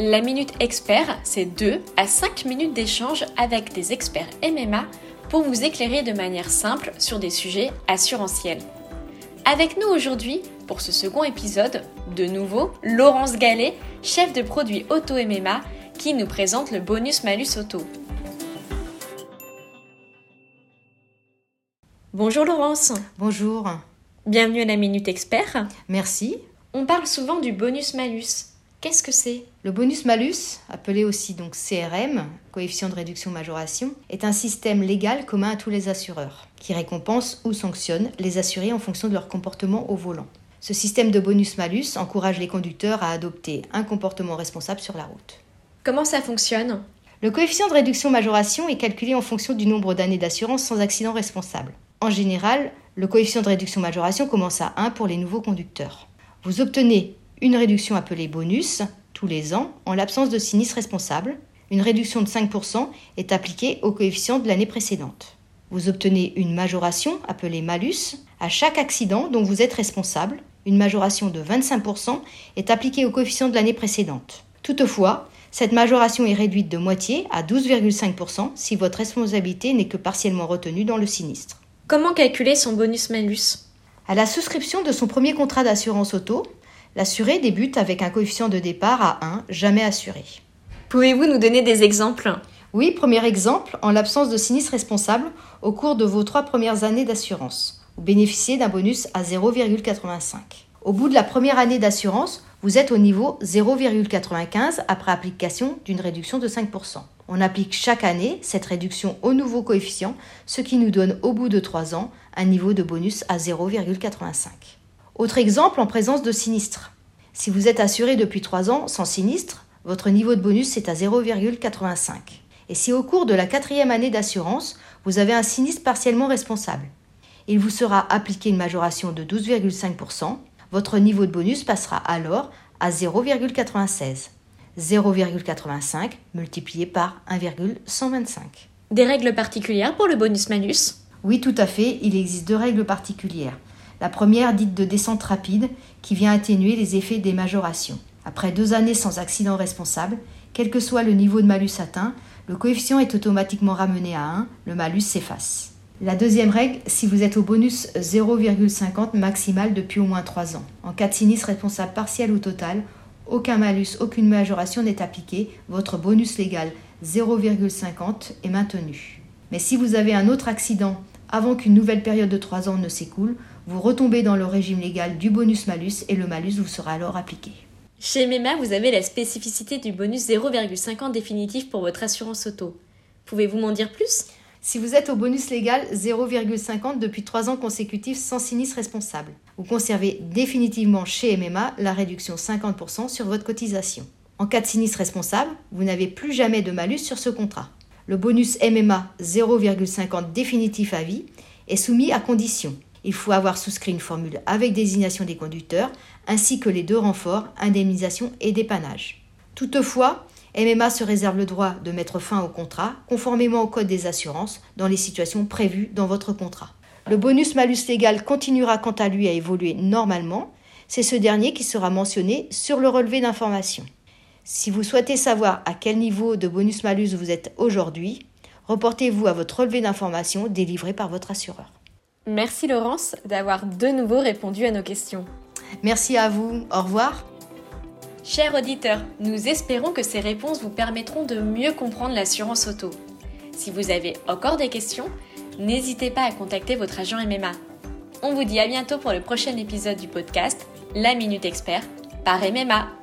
La Minute Expert, c'est 2 à 5 minutes d'échange avec des experts MMA pour vous éclairer de manière simple sur des sujets assurantiels. Avec nous aujourd'hui, pour ce second épisode, de nouveau, Laurence Gallet, chef de produit Auto MMA, qui nous présente le bonus Malus Auto. Bonjour Laurence. Bonjour. Bienvenue à la Minute Expert. Merci. On parle souvent du bonus malus. Qu'est-ce que c'est? Le bonus-malus, appelé aussi donc CRM, coefficient de réduction-majoration, est un système légal commun à tous les assureurs, qui récompense ou sanctionne les assurés en fonction de leur comportement au volant. Ce système de bonus-malus encourage les conducteurs à adopter un comportement responsable sur la route. Comment ça fonctionne? Le coefficient de réduction-majoration est calculé en fonction du nombre d'années d'assurance sans accident responsable. En général, le coefficient de réduction-majoration commence à 1 pour les nouveaux conducteurs. Vous obtenez une réduction appelée bonus tous les ans en l'absence de sinistre responsable. Une réduction de 5% est appliquée au coefficient de l'année précédente. Vous obtenez une majoration appelée malus à chaque accident dont vous êtes responsable. Une majoration de 25% est appliquée au coefficient de l'année précédente. Toutefois, cette majoration est réduite de moitié à 12,5% si votre responsabilité n'est que partiellement retenue dans le sinistre. Comment calculer son bonus-malus À la souscription de son premier contrat d'assurance auto, L'assuré débute avec un coefficient de départ à 1, jamais assuré. Pouvez-vous nous donner des exemples? Oui, premier exemple, en l'absence de sinistre responsable, au cours de vos trois premières années d'assurance, vous bénéficiez d'un bonus à 0,85. Au bout de la première année d'assurance, vous êtes au niveau 0,95 après application d'une réduction de 5%. On applique chaque année cette réduction au nouveau coefficient, ce qui nous donne au bout de 3 ans un niveau de bonus à 0,85. Autre exemple en présence de sinistre. Si vous êtes assuré depuis 3 ans sans sinistre, votre niveau de bonus est à 0,85. Et si au cours de la quatrième année d'assurance, vous avez un sinistre partiellement responsable, il vous sera appliqué une majoration de 12,5%, votre niveau de bonus passera alors à 0,96. 0,85 multiplié par 1,125. Des règles particulières pour le bonus-malus? Oui, tout à fait, il existe deux règles particulières. La première dite de descente rapide qui vient atténuer les effets des majorations. Après deux années sans accident responsable, quel que soit le niveau de malus atteint, le coefficient est automatiquement ramené à 1, le malus s'efface. La deuxième règle, si vous êtes au bonus 0,50 maximal depuis au moins 3 ans. En cas de sinistre responsable partiel ou total, aucun malus, aucune majoration n'est appliquée, votre bonus légal 0,50 est maintenu. Mais si vous avez un autre accident avant qu'une nouvelle période de 3 ans ne s'écoule, vous retombez dans le régime légal du bonus-malus et le malus vous sera alors appliqué. Chez MEMA, vous avez la spécificité du bonus 0,50 définitif pour votre assurance auto. Pouvez-vous m'en dire plus? Si vous êtes au bonus légal 0,50 depuis 3 ans consécutifs sans sinistre responsable, vous conservez définitivement chez MMA la réduction 50% sur votre cotisation. En cas de sinistre responsable, vous n'avez plus jamais de malus sur ce contrat. Le bonus MMA 0,50 définitif à vie est soumis à conditions il faut avoir souscrit une formule avec désignation des conducteurs, ainsi que les deux renforts, indemnisation et dépannage. Toutefois, MMA se réserve le droit de mettre fin au contrat, conformément au Code des assurances, dans les situations prévues dans votre contrat. Le bonus-malus légal continuera quant à lui à évoluer normalement. C'est ce dernier qui sera mentionné sur le relevé d'information. Si vous souhaitez savoir à quel niveau de bonus-malus vous êtes aujourd'hui, reportez-vous à votre relevé d'information délivré par votre assureur. Merci Laurence d'avoir de nouveau répondu à nos questions. Merci à vous. Au revoir. Chers auditeurs, nous espérons que ces réponses vous permettront de mieux comprendre l'assurance auto. Si vous avez encore des questions, n'hésitez pas à contacter votre agent MMA. On vous dit à bientôt pour le prochain épisode du podcast La Minute Expert par MMA.